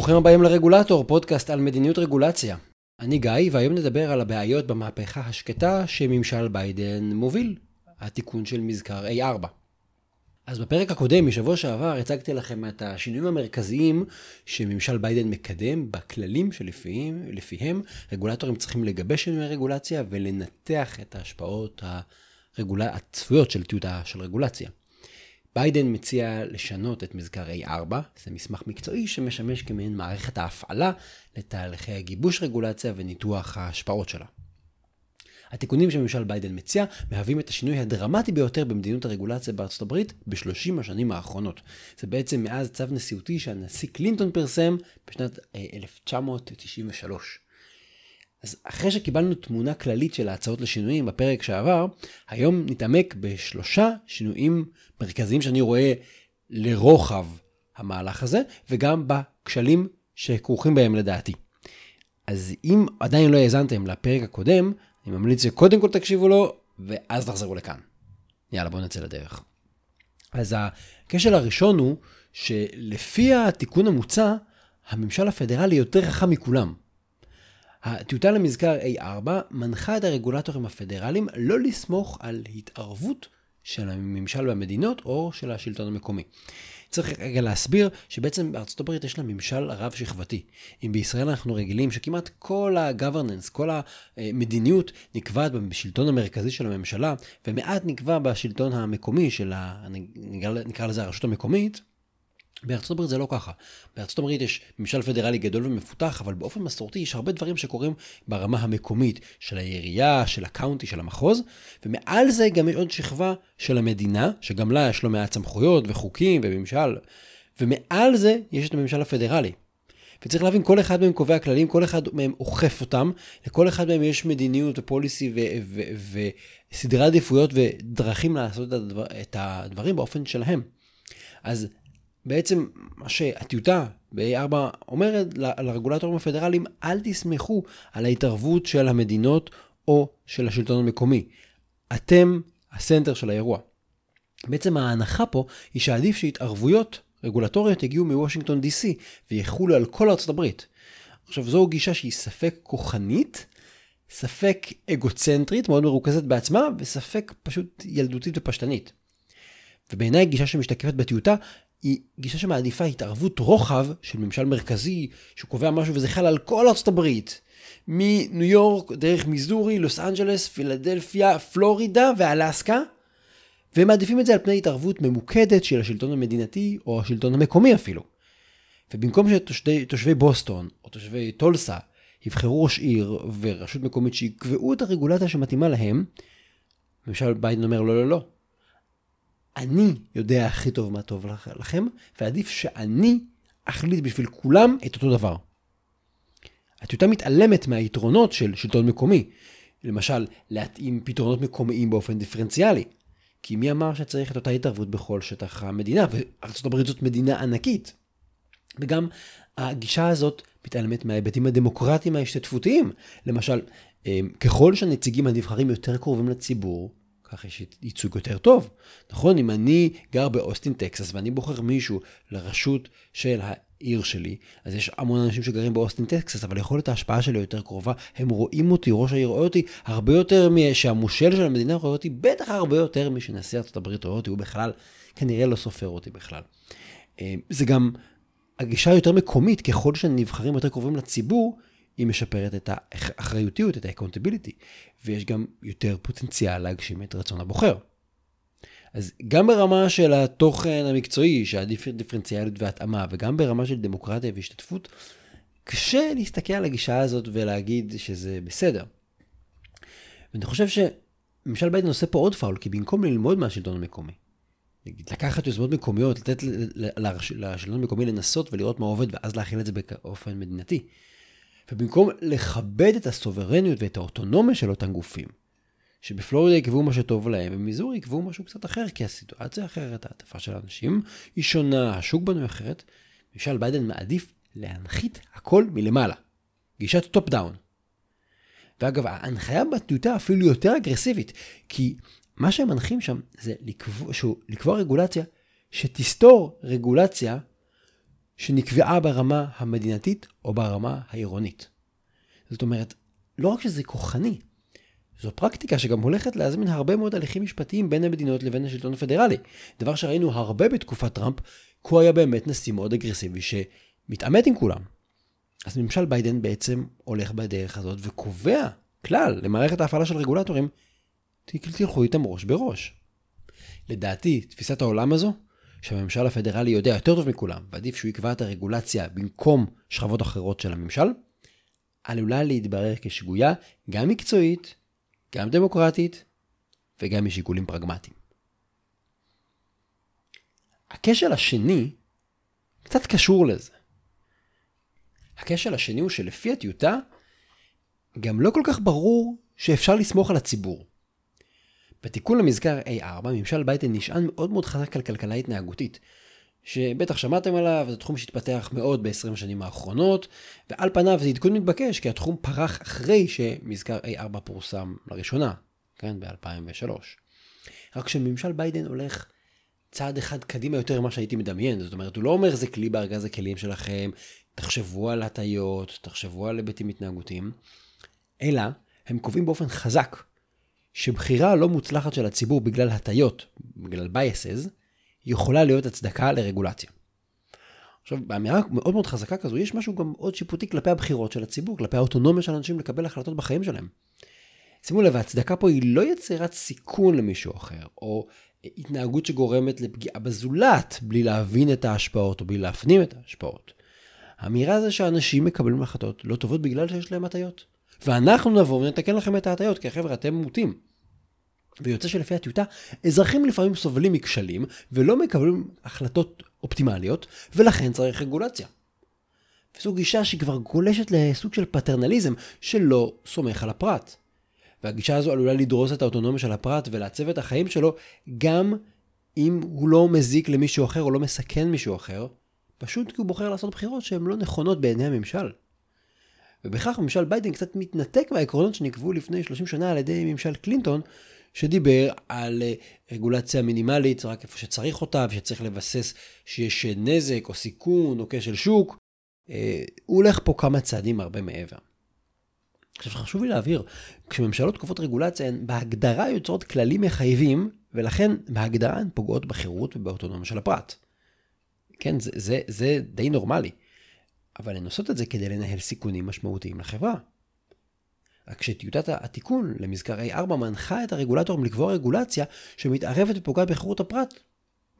ברוכים הבאים לרגולטור, פודקאסט על מדיניות רגולציה. אני גיא, והיום נדבר על הבעיות במהפכה השקטה שממשל ביידן מוביל, התיקון של מזכר A4. אז בפרק הקודם, משבוע שעבר, הצגתי לכם את השינויים המרכזיים שממשל ביידן מקדם בכללים שלפיהם רגולטורים צריכים לגבש שינויי רגולציה ולנתח את ההשפעות הרגול... הצפויות של טיוטה של רגולציה. ביידן מציע לשנות את מזכר A4, זה מסמך מקצועי שמשמש כמעין מערכת ההפעלה לתהליכי הגיבוש רגולציה וניתוח ההשפעות שלה. התיקונים שממשל ביידן מציע מהווים את השינוי הדרמטי ביותר במדיניות הרגולציה בארצות הברית בשלושים השנים האחרונות. זה בעצם מאז צו נשיאותי שהנשיא קלינטון פרסם בשנת 1993. אז אחרי שקיבלנו תמונה כללית של ההצעות לשינויים בפרק שעבר, היום נתעמק בשלושה שינויים מרכזיים שאני רואה לרוחב המהלך הזה, וגם בכשלים שכרוכים בהם לדעתי. אז אם עדיין לא האזנתם לפרק הקודם, אני ממליץ שקודם כל תקשיבו לו, ואז תחזרו לכאן. יאללה, בואו נצא לדרך. אז הכשל הראשון הוא שלפי התיקון המוצע, הממשל הפדרלי יותר חכם מכולם. הטיוטה למזכר A4 מנחה את הרגולטורים הפדרליים לא לסמוך על התערבות של הממשל במדינות או של השלטון המקומי. צריך רגע להסביר שבעצם בארצות הברית יש לה ממשל רב שכבתי. אם בישראל אנחנו רגילים שכמעט כל ה-governance, כל המדיניות נקבעת בשלטון המרכזי של הממשלה, ומעט נקבע בשלטון המקומי של, ה... נקרא לזה הרשות המקומית, בארצות הברית זה לא ככה. בארצות הברית יש ממשל פדרלי גדול ומפותח, אבל באופן מסורתי יש הרבה דברים שקורים ברמה המקומית של העירייה, של הקאונטי, של המחוז, ומעל זה גם יש עוד שכבה של המדינה, שגם לה יש לא מעט סמכויות וחוקים וממשל, ומעל זה יש את הממשל הפדרלי. וצריך להבין, כל אחד מהם קובע כללים, כל אחד מהם אוכף אותם, לכל אחד מהם יש מדיניות ופוליסי וסדרי עדיפויות ודרכים לעשות את, הדבר, את הדברים באופן שלהם. אז בעצם מה שהטיוטה ב-A4 אומרת לרגולטורים הפדרליים, אל תסמכו על ההתערבות של המדינות או של השלטון המקומי. אתם הסנטר של האירוע. בעצם ההנחה פה היא שעדיף שהתערבויות רגולטוריות יגיעו מוושינגטון DC ויחולו על כל ארצות הברית. עכשיו זו גישה שהיא ספק כוחנית, ספק אגוצנטרית, מאוד מרוכזת בעצמה, וספק פשוט ילדותית ופשטנית. ובעיניי גישה שמשתקפת בטיוטה היא גישה שמעדיפה התערבות רוחב של ממשל מרכזי שקובע משהו וזה חל על כל ארצות הברית. מניו יורק, דרך מיזורי, לוס אנג'לס, פילדלפיה, פלורידה ואלסקה. והם מעדיפים את זה על פני התערבות ממוקדת של השלטון המדינתי או השלטון המקומי אפילו. ובמקום שתושבי בוסטון או תושבי טולסה יבחרו ראש עיר ורשות מקומית שיקבעו את הרגולציה שמתאימה להם, ממשל ביידן אומר לא לא לא, אני יודע הכי טוב מה טוב לכם, ועדיף שאני אחליט בשביל כולם את אותו דבר. הטיוטה מתעלמת מהיתרונות של שלטון מקומי. למשל, להתאים פתרונות מקומיים באופן דיפרנציאלי. כי מי אמר שצריך את אותה התערבות בכל שטח המדינה, וארה"ב זאת מדינה ענקית. וגם הגישה הזאת מתעלמת מההיבטים הדמוקרטיים ההשתתפותיים. למשל, אה, ככל שהנציגים הנבחרים יותר קרובים לציבור, ככה יש ייצוג יותר טוב. נכון? אם אני גר באוסטין, טקסס, ואני בוחר מישהו לראשות של העיר שלי, אז יש המון אנשים שגרים באוסטין, טקסס, אבל יכולת ההשפעה שלי יותר קרובה. הם רואים אותי, ראש העיר רואה אותי, הרבה יותר שהמושל של המדינה רואה אותי, בטח הרבה יותר משנשיא ארצות הברית רואה אותי, הוא בכלל כנראה לא סופר אותי בכלל. אה, זה גם הגישה יותר מקומית, ככל שנבחרים יותר קרובים לציבור, היא משפרת את האחריותיות, את ה-accountability, ויש גם יותר פוטנציאל להגשים את רצון הבוחר. אז גם ברמה של התוכן המקצועי, שעדיף דיפרנציאליות והתאמה, וגם ברמה של דמוקרטיה והשתתפות, קשה להסתכל על הגישה הזאת ולהגיד שזה בסדר. ואני חושב שממשל ביידן עושה פה עוד פאול, כי במקום ללמוד מהשלטון המקומי, לקחת יוזמות מקומיות, לתת לשלטון המקומי לנסות ולראות מה עובד, ואז להחיל את זה באופן מדינתי, ובמקום לכבד את הסוברניות ואת האוטונומיה של אותם גופים, שבפלורידה יקבעו מה שטוב להם, ובמיזורי יקבעו משהו קצת אחר, כי הסיטואציה אחרת, ההעדפה של האנשים היא שונה, השוק בנוי אחרת, ממשל ביידן מעדיף להנחית הכל מלמעלה. גישת top down. ואגב, ההנחיה בטיוטה אפילו יותר אגרסיבית, כי מה שהם מנחים שם זה לקבוע, שהוא, לקבוע רגולציה שתסתור רגולציה שנקבעה ברמה המדינתית או ברמה העירונית. זאת אומרת, לא רק שזה כוחני, זו פרקטיקה שגם הולכת להזמין הרבה מאוד הליכים משפטיים בין המדינות לבין השלטון הפדרלי. דבר שראינו הרבה בתקופת טראמפ, כי הוא היה באמת נשיא מאוד אגרסיבי שמתעמת עם כולם. אז ממשל ביידן בעצם הולך בדרך הזאת וקובע כלל למערכת ההפעלה של רגולטורים, תלכו איתם ראש בראש. לדעתי, תפיסת העולם הזו, שהממשל הפדרלי יודע יותר טוב מכולם, ועדיף שהוא יקבע את הרגולציה במקום שכבות אחרות של הממשל, עלולה להתברר כשגויה גם מקצועית, גם דמוקרטית וגם משיקולים פרגמטיים. הכשל השני קצת קשור לזה. הכשל השני הוא שלפי הטיוטה, גם לא כל כך ברור שאפשר לסמוך על הציבור. בתיקון למזכר A4, ממשל ביידן נשען מאוד מאוד חזק על כלכלה התנהגותית, שבטח שמעתם עליו, זה תחום שהתפתח מאוד ב-20 השנים האחרונות, ועל פניו זה עדכון מתבקש, כי התחום פרח אחרי שמזכר A4 פורסם לראשונה, כן, ב-2003. רק שממשל ביידן הולך צעד אחד קדימה יותר ממה שהייתי מדמיין, זאת אומרת, הוא לא אומר זה כלי בארגז הכלים שלכם, תחשבו על הטיות, תחשבו על היבטים התנהגותיים, אלא הם קובעים באופן חזק שבחירה לא מוצלחת של הציבור בגלל הטיות, בגלל biases, יכולה להיות הצדקה לרגולציה. עכשיו, באמירה מאוד מאוד חזקה כזו, יש משהו גם מאוד שיפוטי כלפי הבחירות של הציבור, כלפי האוטונומיה של אנשים לקבל החלטות בחיים שלהם. שימו לב, ההצדקה פה היא לא יצירת סיכון למישהו אחר, או התנהגות שגורמת לפגיעה בזולת, בלי להבין את ההשפעות או בלי להפנים את ההשפעות. האמירה זה שאנשים מקבלים החלטות לא טובות בגלל שיש להם הטיות. ואנחנו נבוא ונתקן לכם את ההטיות, כי חבר'ה, אתם מוטים. ויוצא שלפי הטיוטה, אזרחים לפעמים סובלים מכשלים ולא מקבלים החלטות אופטימליות, ולכן צריך רגולציה. וזו גישה שהיא כבר גולשת לסוג של פטרנליזם שלא סומך על הפרט. והגישה הזו עלולה לדרוס את האוטונומיה של הפרט ולעצב את החיים שלו גם אם הוא לא מזיק למישהו אחר או לא מסכן מישהו אחר, פשוט כי הוא בוחר לעשות בחירות שהן לא נכונות בעיני הממשל. ובכך ממשל ביידן קצת מתנתק מהעקרונות שנקבעו לפני 30 שנה על ידי ממשל קלינטון, שדיבר על אה, רגולציה מינימלית רק איפה שצריך אותה ושצריך לבסס שיש נזק או סיכון או כשל שוק. אה, הוא הולך פה כמה צעדים הרבה מעבר. עכשיו חשוב לי להבהיר, כשממשלות קובעות רגולציה הן בהגדרה יוצרות כללים מחייבים, ולכן בהגדרה הן פוגעות בחירות ובאוטונומיה של הפרט. כן, זה, זה, זה די נורמלי. אבל הן עושות את זה כדי לנהל סיכונים משמעותיים לחברה. רק שטיוטת התיקון למזכר A4 מנחה את הרגולטורים לקבוע רגולציה שמתערבת ופוגעת בחירות הפרט,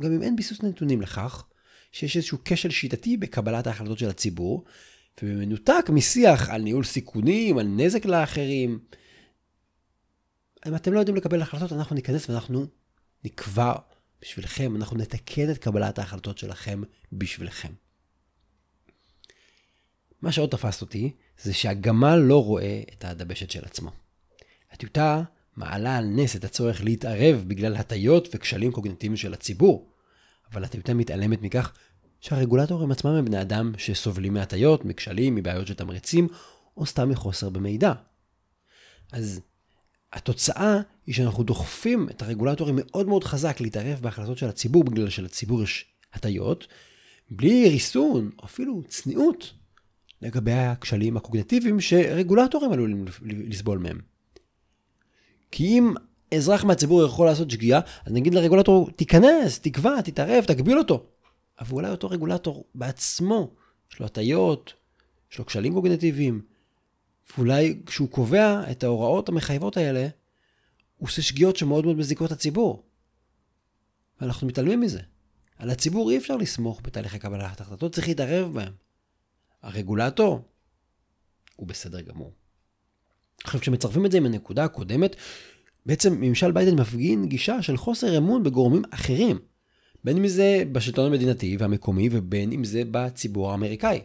גם אם אין ביסוס נתונים לכך, שיש איזשהו כשל שיטתי בקבלת ההחלטות של הציבור, ובמנותק משיח על ניהול סיכונים, על נזק לאחרים. אם אתם לא יודעים לקבל החלטות, אנחנו ניכנס ואנחנו נקבע בשבילכם, אנחנו נתקן את קבלת ההחלטות שלכם בשבילכם. מה שעוד תפס אותי, זה שהגמל לא רואה את הדבשת של עצמו. הטיוטה מעלה על נס את הצורך להתערב בגלל הטיות וכשלים קוגנטיביים של הציבור, אבל הטיוטה מתעלמת מכך שהרגולטורים עצמם הם בני אדם שסובלים מהטיות, מכשלים, מבעיות של תמריצים, או סתם מחוסר במידע. אז התוצאה היא שאנחנו דוחפים את הרגולטורים מאוד מאוד חזק להתערב בהחלטות של הציבור, בגלל שלציבור יש הטיות, בלי ריסון, או אפילו צניעות, לגבי הכשלים הקוגנטיביים שרגולטורים עלולים לסבול מהם. כי אם אזרח מהציבור יכול לעשות שגיאה, אז נגיד לרגולטור, תיכנס, תקבע, תתערב, תגביל אותו. אבל אולי אותו רגולטור בעצמו, יש לו הטיות, יש לו כשלים קוגנטיביים, ואולי כשהוא קובע את ההוראות המחייבות האלה, הוא עושה שגיאות שמאוד מאוד מזיקות לציבור. ואנחנו מתעלמים מזה. על הציבור אי אפשר לסמוך בתהליכי קבלת החלטות, צריך להתערב בהם. הרגולטור הוא בסדר גמור. עכשיו, כשמצרפים את זה עם הנקודה הקודמת, בעצם ממשל ביידן מפגין גישה של חוסר אמון בגורמים אחרים. בין אם זה בשלטון המדינתי והמקומי ובין אם זה בציבור האמריקאי.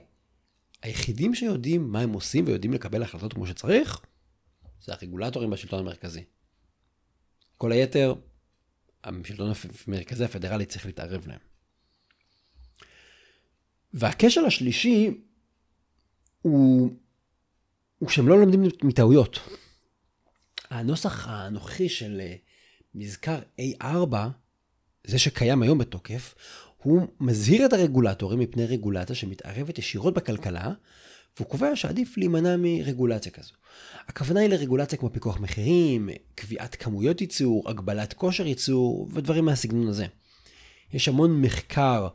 היחידים שיודעים מה הם עושים ויודעים לקבל החלטות כמו שצריך, זה הרגולטורים בשלטון המרכזי. כל היתר, השלטון המרכזי הפדרלי צריך להתערב להם. והכשל השלישי הוא, הוא שהם לא לומדים מטעויות. הנוסח הנוכחי של אה, מזכר A4, זה שקיים היום בתוקף, הוא מזהיר את הרגולטורים מפני רגולציה שמתערבת ישירות בכלכלה, והוא קובע שעדיף להימנע מרגולציה כזו. הכוונה היא לרגולציה כמו פיקוח מחירים, קביעת כמויות ייצור, הגבלת כושר ייצור ודברים מהסגנון הזה. יש המון מחקר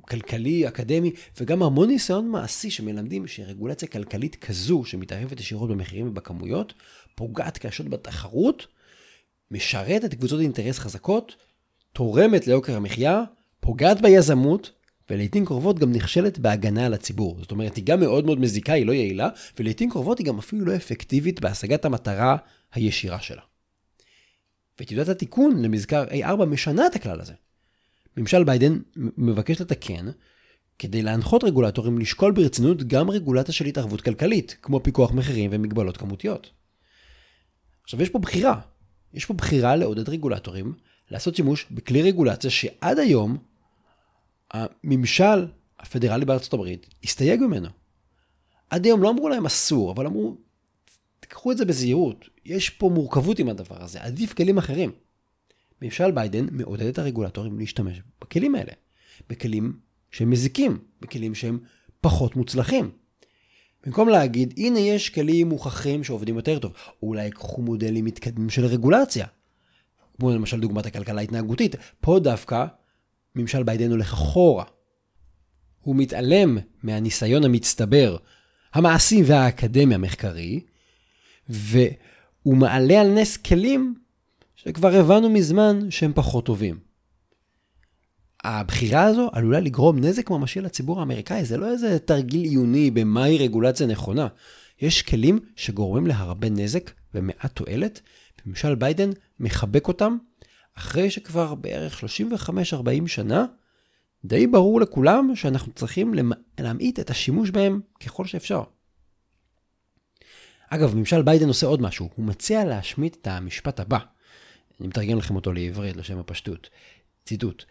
כלכלי, אקדמי, וגם המון ניסיון מעשי שמלמדים שרגולציה כלכלית כזו, שמתערבת ישירות במחירים ובכמויות, פוגעת קשות בתחרות, משרתת קבוצות אינטרס חזקות, תורמת ליוקר המחיה, פוגעת ביזמות, ולעיתים קרובות גם נכשלת בהגנה על הציבור. זאת אומרת, היא גם מאוד מאוד מזיקה, היא לא יעילה, ולעיתים קרובות היא גם אפילו לא אפקטיבית בהשגת המטרה הישירה שלה. וטיוטת התיקון למזכר A4 משנה את הכלל הזה. ממשל ביידן מבקש לתקן כדי להנחות רגולטורים לשקול ברצינות גם רגולציה של התערבות כלכלית, כמו פיקוח מחירים ומגבלות כמותיות. עכשיו יש פה בחירה. יש פה בחירה לעודד רגולטורים לעשות שימוש בכלי רגולציה שעד היום הממשל הפדרלי בארצות הברית הסתייג ממנו. עד היום לא אמרו להם אסור, אבל אמרו, תקחו את זה בזהירות, יש פה מורכבות עם הדבר הזה, עדיף כלים אחרים. ממשל ביידן מעודד את הרגולטורים להשתמש בכלים האלה, בכלים שהם מזיקים, בכלים שהם פחות מוצלחים. במקום להגיד, הנה יש כלים מוכחים שעובדים יותר טוב, אולי קחו מודלים מתקדמים של רגולציה, כמו למשל דוגמת הכלכלה ההתנהגותית, פה דווקא ממשל ביידן הולך אחורה. הוא מתעלם מהניסיון המצטבר, המעשי והאקדמי המחקרי, והוא מעלה על נס כלים שכבר הבנו מזמן שהם פחות טובים. הבחירה הזו עלולה לגרום נזק ממשי לציבור האמריקאי, זה לא איזה תרגיל עיוני במהי רגולציה נכונה. יש כלים שגורמים להרבה נזק ומעט תועלת, וממשל ביידן מחבק אותם, אחרי שכבר בערך 35-40 שנה, די ברור לכולם שאנחנו צריכים להמעיט את השימוש בהם ככל שאפשר. אגב, ממשל ביידן עושה עוד משהו, הוא מציע להשמיט את המשפט הבא. אני מתרגם לכם אותו לעברית, לשם הפשטות. ציטוט: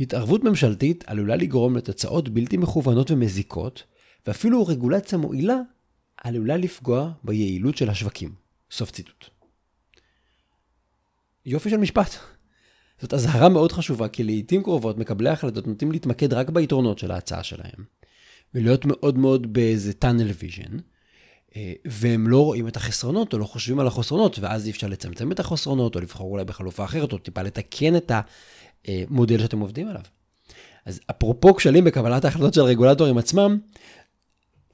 התערבות ממשלתית עלולה לגרום לתוצאות בלתי מכוונות ומזיקות, ואפילו רגולציה מועילה עלולה לפגוע ביעילות של השווקים. סוף ציטוט. יופי של משפט. זאת אזהרה מאוד חשובה, כי לעיתים קרובות מקבלי ההחלטות נוטים להתמקד רק ביתרונות של ההצעה שלהם, ולהיות מאוד מאוד באיזה tunnel vision, והם לא רואים את החסרונות או לא חושבים על החסרונות, ואז אי אפשר לצמצם את החסרונות, או לבחור אולי בחלופה אחרת, או טיפה לתקן את המודל שאתם עובדים עליו. אז אפרופו כשלים בקבלת ההחלטות של הרגולטורים עצמם,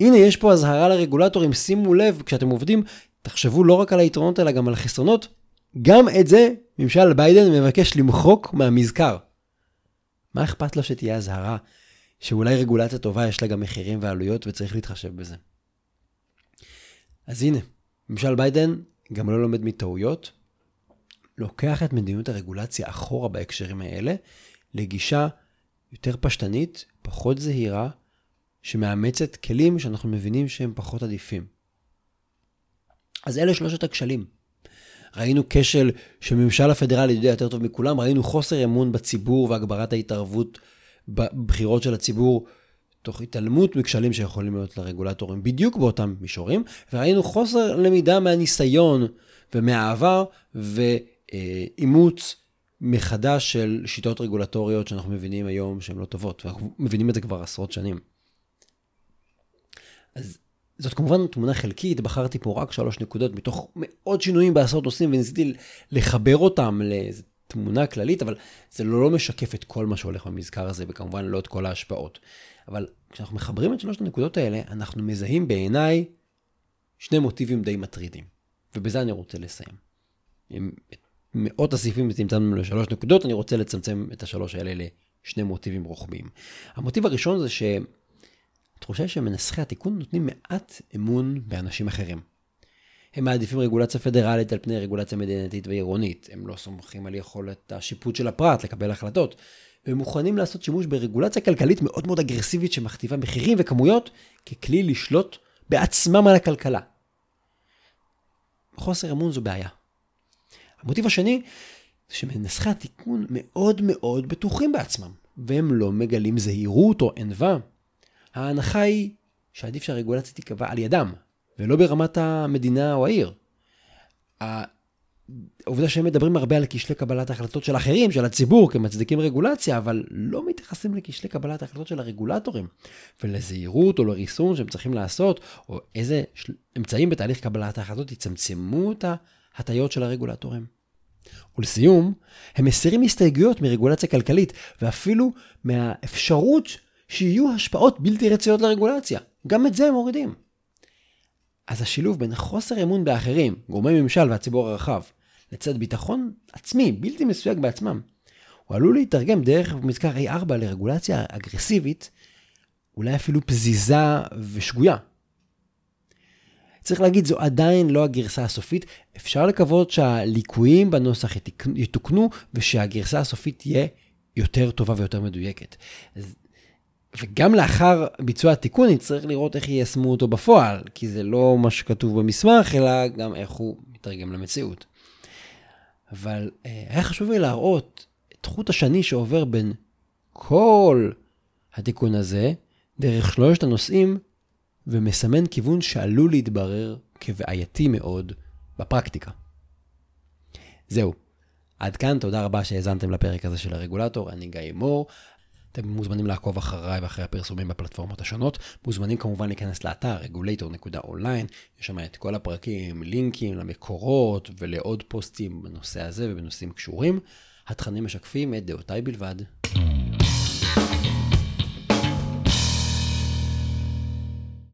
הנה יש פה אזהרה לרגולטורים, שימו לב, כשאתם עובדים, תחשבו לא רק על היתרונות אלא גם על החסרונות. גם את זה ממשל ביידן מבקש למחוק מהמזכר. מה אכפת לו שתהיה אזהרה שאולי רגולציה טובה יש לה גם מחירים ועלויות וצריך להתחשב בזה. אז הנה, ממשל ביידן גם לא לומד מטעויות, לוקח את מדיניות הרגולציה אחורה בהקשרים האלה, לגישה יותר פשטנית, פחות זהירה, שמאמצת כלים שאנחנו מבינים שהם פחות עדיפים. אז אלה שלושת הכשלים. ראינו כשל שממשל הפדרלי יודע יותר טוב מכולם, ראינו חוסר אמון בציבור והגברת ההתערבות בבחירות של הציבור תוך התעלמות מכשלים שיכולים להיות לרגולטורים בדיוק באותם מישורים, וראינו חוסר למידה מהניסיון ומהעבר ואימוץ מחדש של שיטות רגולטוריות שאנחנו מבינים היום שהן לא טובות, ואנחנו מבינים את זה כבר עשרות שנים. אז זאת כמובן תמונה חלקית, בחרתי פה רק שלוש נקודות מתוך מאות שינויים בעשרות נושאים וניסיתי לחבר אותם לאיזו תמונה כללית, אבל זה לא, לא משקף את כל מה שהולך במזכר הזה, וכמובן לא את כל ההשפעות. אבל כשאנחנו מחברים את שלושת הנקודות האלה, אנחנו מזהים בעיניי שני מוטיבים די מטרידים. ובזה אני רוצה לסיים. עם מאות הסעיפים צמצמנו לשלוש נקודות, אני רוצה לצמצם את השלוש האלה לשני מוטיבים רוחביים. המוטיב הראשון זה שהתחושה שמנסחי התיקון נותנים מעט אמון באנשים אחרים. הם מעדיפים רגולציה פדרלית על פני רגולציה מדינתית ועירונית. הם לא סומכים על יכולת השיפוט של הפרט לקבל החלטות. והם מוכנים לעשות שימוש ברגולציה כלכלית מאוד מאוד אגרסיבית שמכתיבה מחירים וכמויות ככלי לשלוט בעצמם על הכלכלה. חוסר אמון זו בעיה. המוטיב השני זה שמנסחי התיקון מאוד מאוד בטוחים בעצמם, והם לא מגלים זהירות או ענווה. ההנחה היא שעדיף שהרגולציה תיקבע על ידם, ולא ברמת המדינה או העיר. העובדה שהם מדברים הרבה על כשלי קבלת ההחלטות של אחרים, של הציבור, כמצדיקים רגולציה, אבל לא מתייחסים לכשלי קבלת ההחלטות של הרגולטורים, ולזהירות או לריסון שהם צריכים לעשות, או איזה אמצעים בתהליך קבלת ההחלטות יצמצמו את ההטיות של הרגולטורים. ולסיום, הם מסירים הסתייגויות מרגולציה כלכלית, ואפילו מהאפשרות שיהיו השפעות בלתי רצויות לרגולציה. גם את זה הם מורידים. אז השילוב בין חוסר אמון באחרים, גורמי ממשל והציבור הרחב, לצד ביטחון עצמי, בלתי מסויג בעצמם, הוא עלול להתרגם דרך מזכר A4 לרגולציה אגרסיבית, אולי אפילו פזיזה ושגויה. צריך להגיד, זו עדיין לא הגרסה הסופית. אפשר לקוות שהליקויים בנוסח יתוקנו, ושהגרסה הסופית תהיה יותר טובה ויותר מדויקת. וגם לאחר ביצוע התיקון נצטרך לראות איך יישמו אותו בפועל, כי זה לא מה שכתוב במסמך, אלא גם איך הוא מתרגם למציאות. אבל אה, היה חשוב לי להראות את חוט השני שעובר בין כל התיקון הזה, דרך שלושת הנושאים, ומסמן כיוון שעלול להתברר כבעייתי מאוד בפרקטיקה. זהו. עד כאן, תודה רבה שהאזנתם לפרק הזה של הרגולטור, אני גיא מור. אתם מוזמנים לעקוב אחריי ואחרי הפרסומים בפלטפורמות השונות. מוזמנים כמובן להיכנס לאתר regulator.online, יש שם את כל הפרקים, לינקים למקורות ולעוד פוסטים בנושא הזה ובנושאים קשורים. התכנים משקפים את דעותיי בלבד.